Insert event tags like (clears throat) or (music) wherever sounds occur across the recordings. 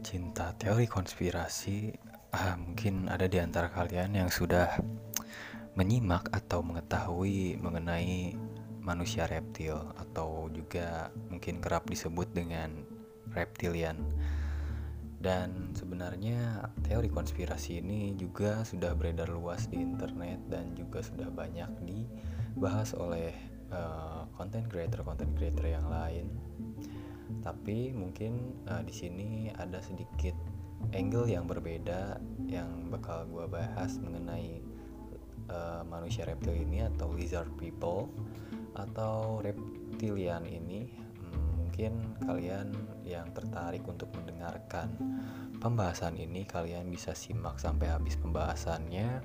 Pecinta teori konspirasi, ah, mungkin ada di antara kalian yang sudah menyimak atau mengetahui mengenai manusia reptil atau juga mungkin kerap disebut dengan reptilian. Dan sebenarnya teori konspirasi ini juga sudah beredar luas di internet dan juga sudah banyak dibahas oleh uh, content creator content creator yang lain. Tapi mungkin uh, di sini ada sedikit angle yang berbeda yang bakal gue bahas mengenai uh, manusia reptil ini atau lizard people atau reptilian ini. Mungkin kalian yang tertarik untuk mendengarkan pembahasan ini kalian bisa simak sampai habis pembahasannya.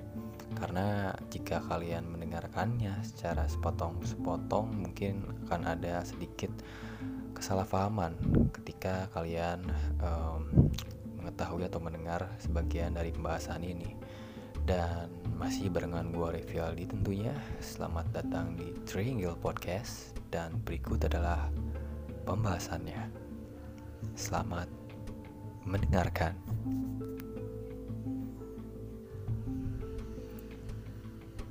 Karena jika kalian mendengarkannya secara sepotong-sepotong mungkin akan ada sedikit kesalahpahaman ketika kalian um, mengetahui atau mendengar sebagian dari pembahasan ini dan masih barengan gue Revialdi tentunya selamat datang di Triangle Podcast dan berikut adalah pembahasannya. Selamat mendengarkan.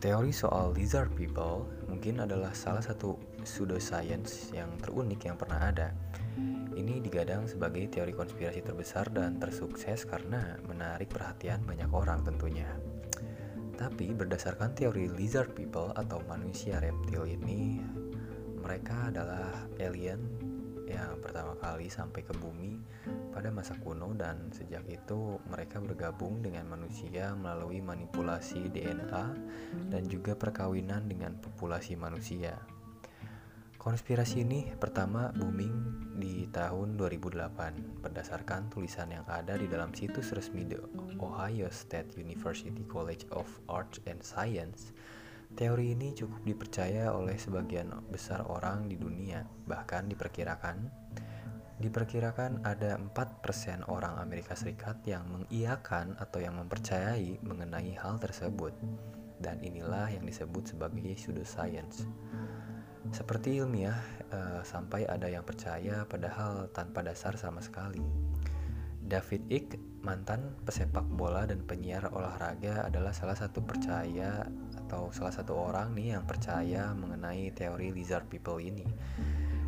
Teori soal lizard people mungkin adalah salah satu pseudoscience yang terunik yang pernah ada. Ini digadang sebagai teori konspirasi terbesar dan tersukses karena menarik perhatian banyak orang tentunya. Tapi berdasarkan teori lizard people atau manusia reptil ini, mereka adalah alien yang pertama kali sampai ke bumi pada masa kuno dan sejak itu mereka bergabung dengan manusia melalui manipulasi DNA dan juga perkawinan dengan populasi manusia. Konspirasi ini pertama booming di tahun 2008 berdasarkan tulisan yang ada di dalam situs resmi The Ohio State University College of Arts and Science Teori ini cukup dipercaya oleh sebagian besar orang di dunia, bahkan diperkirakan diperkirakan ada 4% orang Amerika Serikat yang mengiyakan atau yang mempercayai mengenai hal tersebut. Dan inilah yang disebut sebagai pseudoscience. Seperti ilmiah, eh, sampai ada yang percaya padahal tanpa dasar sama sekali. David Icke, mantan pesepak bola dan penyiar olahraga adalah salah satu percaya atau salah satu orang nih yang percaya mengenai teori lizard people ini.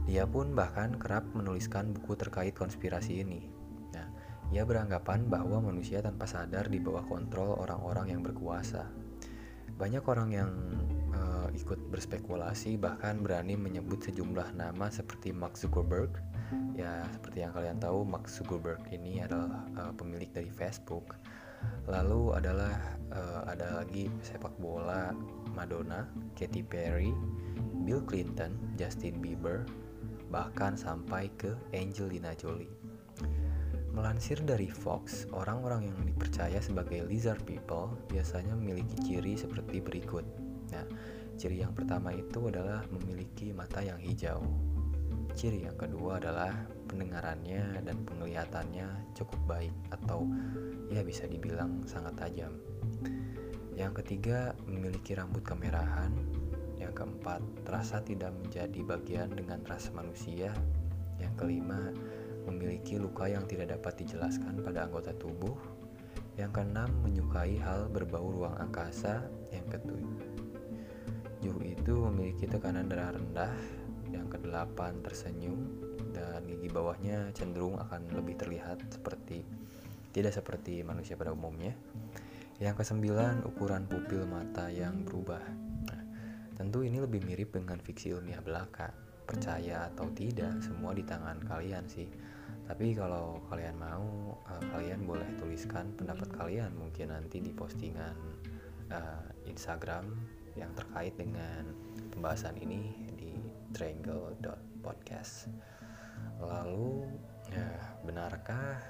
Dia pun bahkan kerap menuliskan buku terkait konspirasi ini. Nah, ia beranggapan bahwa manusia tanpa sadar di bawah kontrol orang-orang yang berkuasa. Banyak orang yang ikut berspekulasi bahkan berani menyebut sejumlah nama seperti Mark Zuckerberg. Ya, seperti yang kalian tahu, Mark Zuckerberg ini adalah uh, pemilik dari Facebook lalu adalah uh, ada lagi sepak bola Madonna, Katy Perry, Bill Clinton, Justin Bieber, bahkan sampai ke Angelina Jolie. Melansir dari Fox, orang-orang yang dipercaya sebagai lizard people biasanya memiliki ciri seperti berikut. Nah, ciri yang pertama itu adalah memiliki mata yang hijau. Ciri yang kedua adalah pendengarannya dan penglihatannya cukup baik atau ya bisa dibilang sangat tajam. Yang ketiga, memiliki rambut kemerahan. Yang keempat, terasa tidak menjadi bagian dengan ras manusia. Yang kelima, memiliki luka yang tidak dapat dijelaskan pada anggota tubuh. Yang keenam, menyukai hal berbau ruang angkasa. Yang ketujuh itu memiliki tekanan darah rendah. Yang kedelapan, tersenyum dan gigi bawahnya cenderung akan lebih terlihat seperti tidak seperti manusia pada umumnya. Yang kesembilan, ukuran pupil mata yang berubah. Nah, tentu ini lebih mirip dengan fiksi ilmiah belaka. Percaya atau tidak, semua di tangan kalian sih. Tapi kalau kalian mau, uh, kalian boleh tuliskan pendapat kalian mungkin nanti di postingan uh, Instagram yang terkait dengan pembahasan ini di triangle.podcast. Lalu, ya, benarkah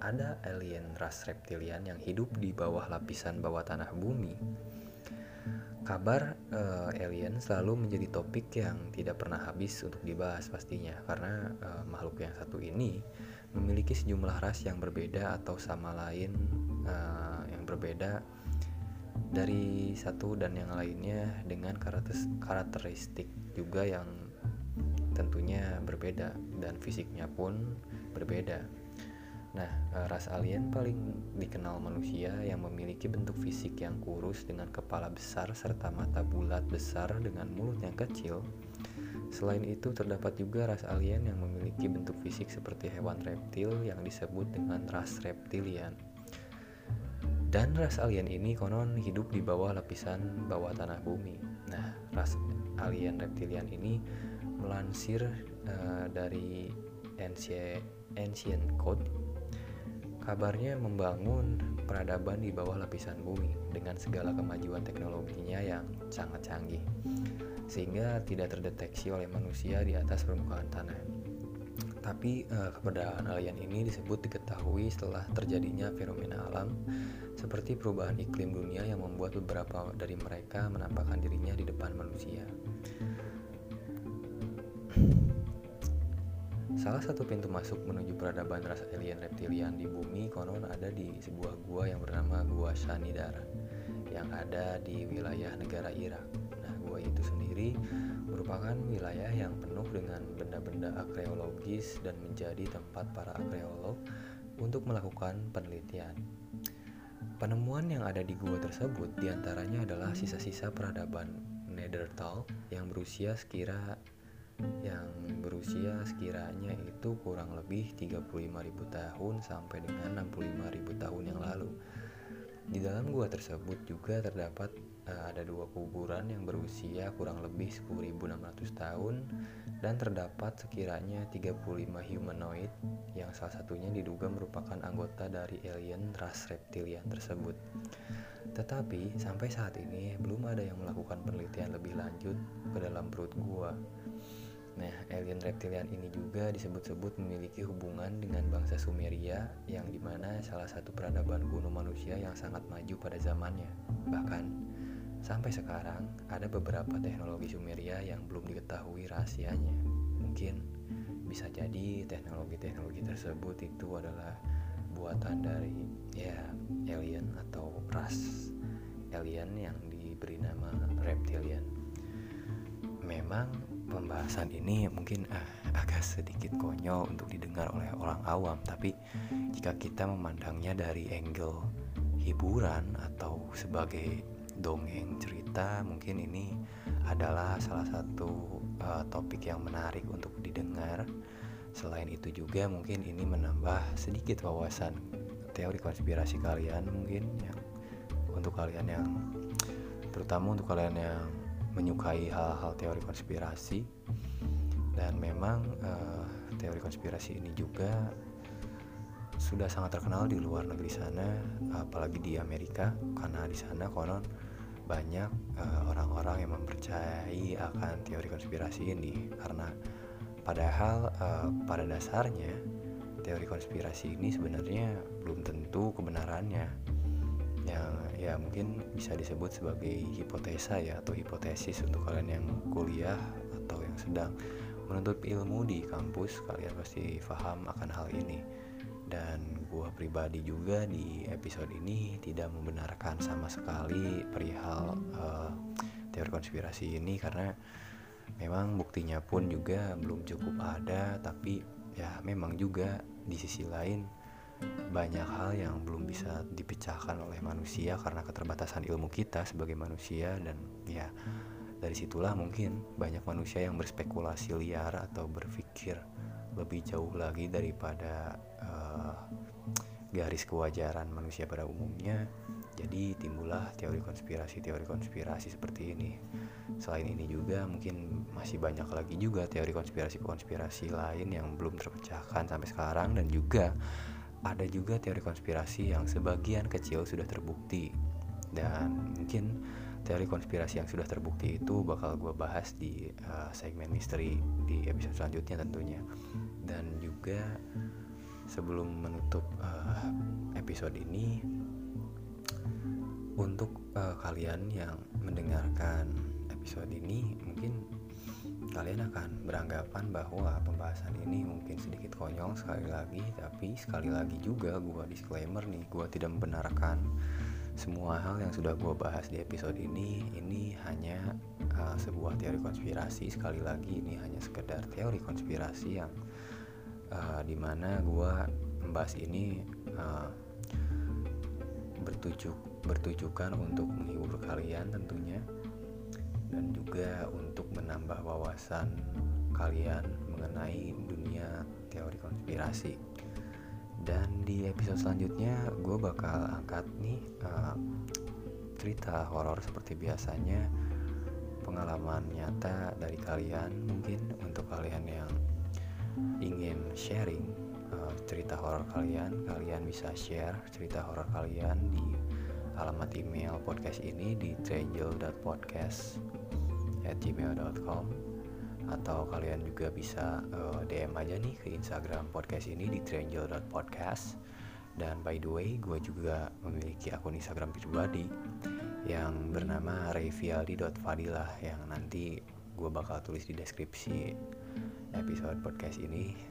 ada alien ras reptilian yang hidup di bawah lapisan bawah tanah bumi? Kabar uh, alien selalu menjadi topik yang tidak pernah habis untuk dibahas pastinya karena uh, makhluk yang satu ini memiliki sejumlah ras yang berbeda atau sama lain uh, yang berbeda dari satu dan yang lainnya dengan karakteristik juga yang tentunya berbeda dan fisiknya pun berbeda. Nah, eh, ras alien paling dikenal manusia yang memiliki bentuk fisik yang kurus dengan kepala besar serta mata bulat besar dengan mulut yang kecil. Selain itu, terdapat juga ras alien yang memiliki bentuk fisik seperti hewan reptil yang disebut dengan ras reptilian. Dan ras alien ini konon hidup di bawah lapisan bawah tanah bumi. Nah, ras alien reptilian ini melansir uh, dari Ancient, Ancient Code. Kabarnya membangun peradaban di bawah lapisan bumi dengan segala kemajuan teknologinya yang sangat canggih, sehingga tidak terdeteksi oleh manusia di atas permukaan tanah. Tapi uh, keberadaan alien ini disebut diketahui setelah terjadinya fenomena alam seperti perubahan iklim dunia yang membuat beberapa dari mereka menampakkan dirinya di depan manusia. Salah satu pintu masuk menuju peradaban ras alien reptilian di bumi konon ada di sebuah gua yang bernama Gua Shanidar yang ada di wilayah negara Irak. Gua itu sendiri merupakan wilayah yang penuh dengan benda-benda arkeologis dan menjadi tempat para arkeolog untuk melakukan penelitian. Penemuan yang ada di gua tersebut di antaranya adalah sisa-sisa peradaban Neanderthal yang berusia sekira yang berusia sekiranya itu kurang lebih 35.000 tahun sampai dengan 65.000 tahun yang lalu. Dalam gua tersebut juga terdapat uh, ada dua kuburan yang berusia kurang lebih 10.600 tahun dan terdapat sekiranya 35 humanoid yang salah satunya diduga merupakan anggota dari alien ras reptilian tersebut. Tetapi sampai saat ini belum ada yang melakukan penelitian lebih lanjut ke dalam perut gua. Nah, alien reptilian ini juga disebut-sebut memiliki hubungan dengan bangsa Sumeria yang di mana salah satu peradaban kuno manusia yang sangat maju pada zamannya. Bahkan, sampai sekarang ada beberapa teknologi Sumeria yang belum diketahui rahasianya. Mungkin bisa jadi teknologi-teknologi tersebut itu adalah buatan dari ya alien atau ras alien yang diberi nama reptilian. Memang pembahasan ini mungkin uh, agak sedikit konyol untuk didengar oleh orang awam, tapi jika kita memandangnya dari angle hiburan atau sebagai dongeng cerita, mungkin ini adalah salah satu uh, topik yang menarik untuk didengar. Selain itu juga mungkin ini menambah sedikit wawasan teori konspirasi kalian mungkin yang untuk kalian yang terutama untuk kalian yang menyukai hal-hal teori konspirasi. Dan memang uh, teori konspirasi ini juga sudah sangat terkenal di luar negeri sana apalagi di Amerika karena di sana konon banyak eh, orang-orang uh, yang mempercayai akan teori konspirasi ini. Karena padahal uh, pada dasarnya teori konspirasi ini sebenarnya belum tentu kebenarannya yang ya mungkin bisa disebut sebagai hipotesa ya atau hipotesis untuk kalian yang kuliah atau yang sedang menuntut ilmu di kampus kalian pasti paham akan hal ini. Dan gua pribadi juga di episode ini tidak membenarkan sama sekali perihal uh, teori konspirasi ini karena memang buktinya pun juga belum cukup ada tapi ya memang juga di sisi lain banyak hal yang belum bisa dipecahkan oleh manusia karena keterbatasan ilmu kita sebagai manusia dan ya dari situlah mungkin banyak manusia yang berspekulasi liar atau berpikir lebih jauh lagi daripada uh, garis kewajaran manusia pada umumnya. Jadi timbullah teori konspirasi teori konspirasi seperti ini. Selain ini juga mungkin masih banyak lagi juga teori konspirasi konspirasi lain yang belum terpecahkan sampai sekarang dan juga ada juga teori konspirasi yang sebagian kecil sudah terbukti. Dan mungkin teori konspirasi yang sudah terbukti itu bakal gue bahas di uh, segmen misteri di episode selanjutnya tentunya. Dan juga sebelum menutup uh, episode ini untuk uh, kalian yang mendengarkan episode ini mungkin kalian akan beranggapan bahwa pembahasan ini mungkin sedikit konyol sekali lagi tapi sekali lagi juga gue disclaimer nih gue tidak membenarkan semua hal yang sudah gue bahas di episode ini. Ini hanya uh, sebuah teori konspirasi. Sekali lagi ini hanya sekedar teori konspirasi yang uh, di mana gue membahas ini uh, bertujuk bertujukan untuk menghibur kalian tentunya dan juga untuk menambah wawasan kalian mengenai dunia teori konspirasi. Dan di episode selanjutnya gue bakal angkat nih uh, cerita horor seperti biasanya pengalaman nyata dari kalian mungkin untuk kalian yang ingin sharing uh, cerita horor kalian. Kalian bisa share cerita horor kalian di alamat email podcast ini di triangle.podcast at gmail.com atau kalian juga bisa uh, eh, DM aja nih ke Instagram podcast ini di triangle.podcast dan by the way gue juga memiliki akun Instagram pribadi yang bernama revialdi.fadilah yang nanti gue bakal tulis di deskripsi episode podcast ini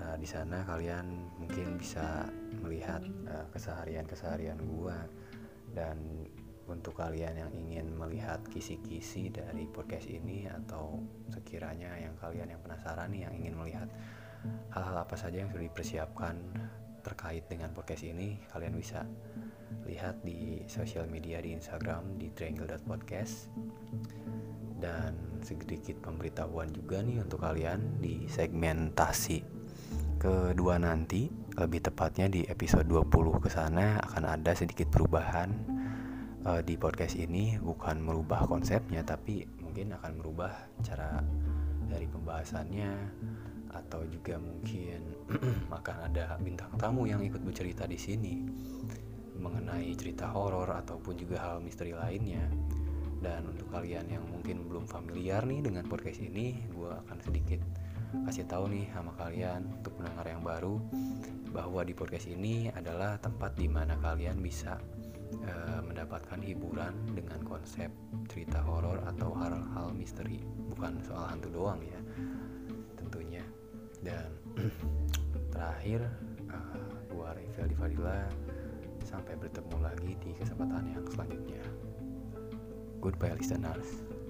uh, di sana kalian mungkin bisa melihat uh, keseharian keseharian gue dan untuk kalian yang ingin melihat kisi-kisi dari podcast ini atau sekiranya yang kalian yang penasaran nih yang ingin melihat hal-hal apa saja yang sudah dipersiapkan terkait dengan podcast ini kalian bisa lihat di sosial media di Instagram di triangle.podcast dan sedikit pemberitahuan juga nih untuk kalian di segmentasi kedua nanti lebih tepatnya di episode 20 ke sana akan ada sedikit perubahan uh, di podcast ini. Bukan merubah konsepnya tapi mungkin akan merubah cara dari pembahasannya atau juga mungkin (clears throat) akan ada bintang tamu yang ikut bercerita di sini mengenai cerita horor ataupun juga hal misteri lainnya. Dan untuk kalian yang mungkin belum familiar nih dengan podcast ini gue akan sedikit kasih tahu nih sama kalian untuk pendengar yang baru bahwa di podcast ini adalah tempat di mana kalian bisa uh, mendapatkan hiburan dengan konsep cerita horor atau hal-hal misteri. Bukan soal hantu doang ya tentunya. Dan (clears throat) terakhir uh, gua Revel di Fadila sampai bertemu lagi di kesempatan yang selanjutnya. Goodbye listeners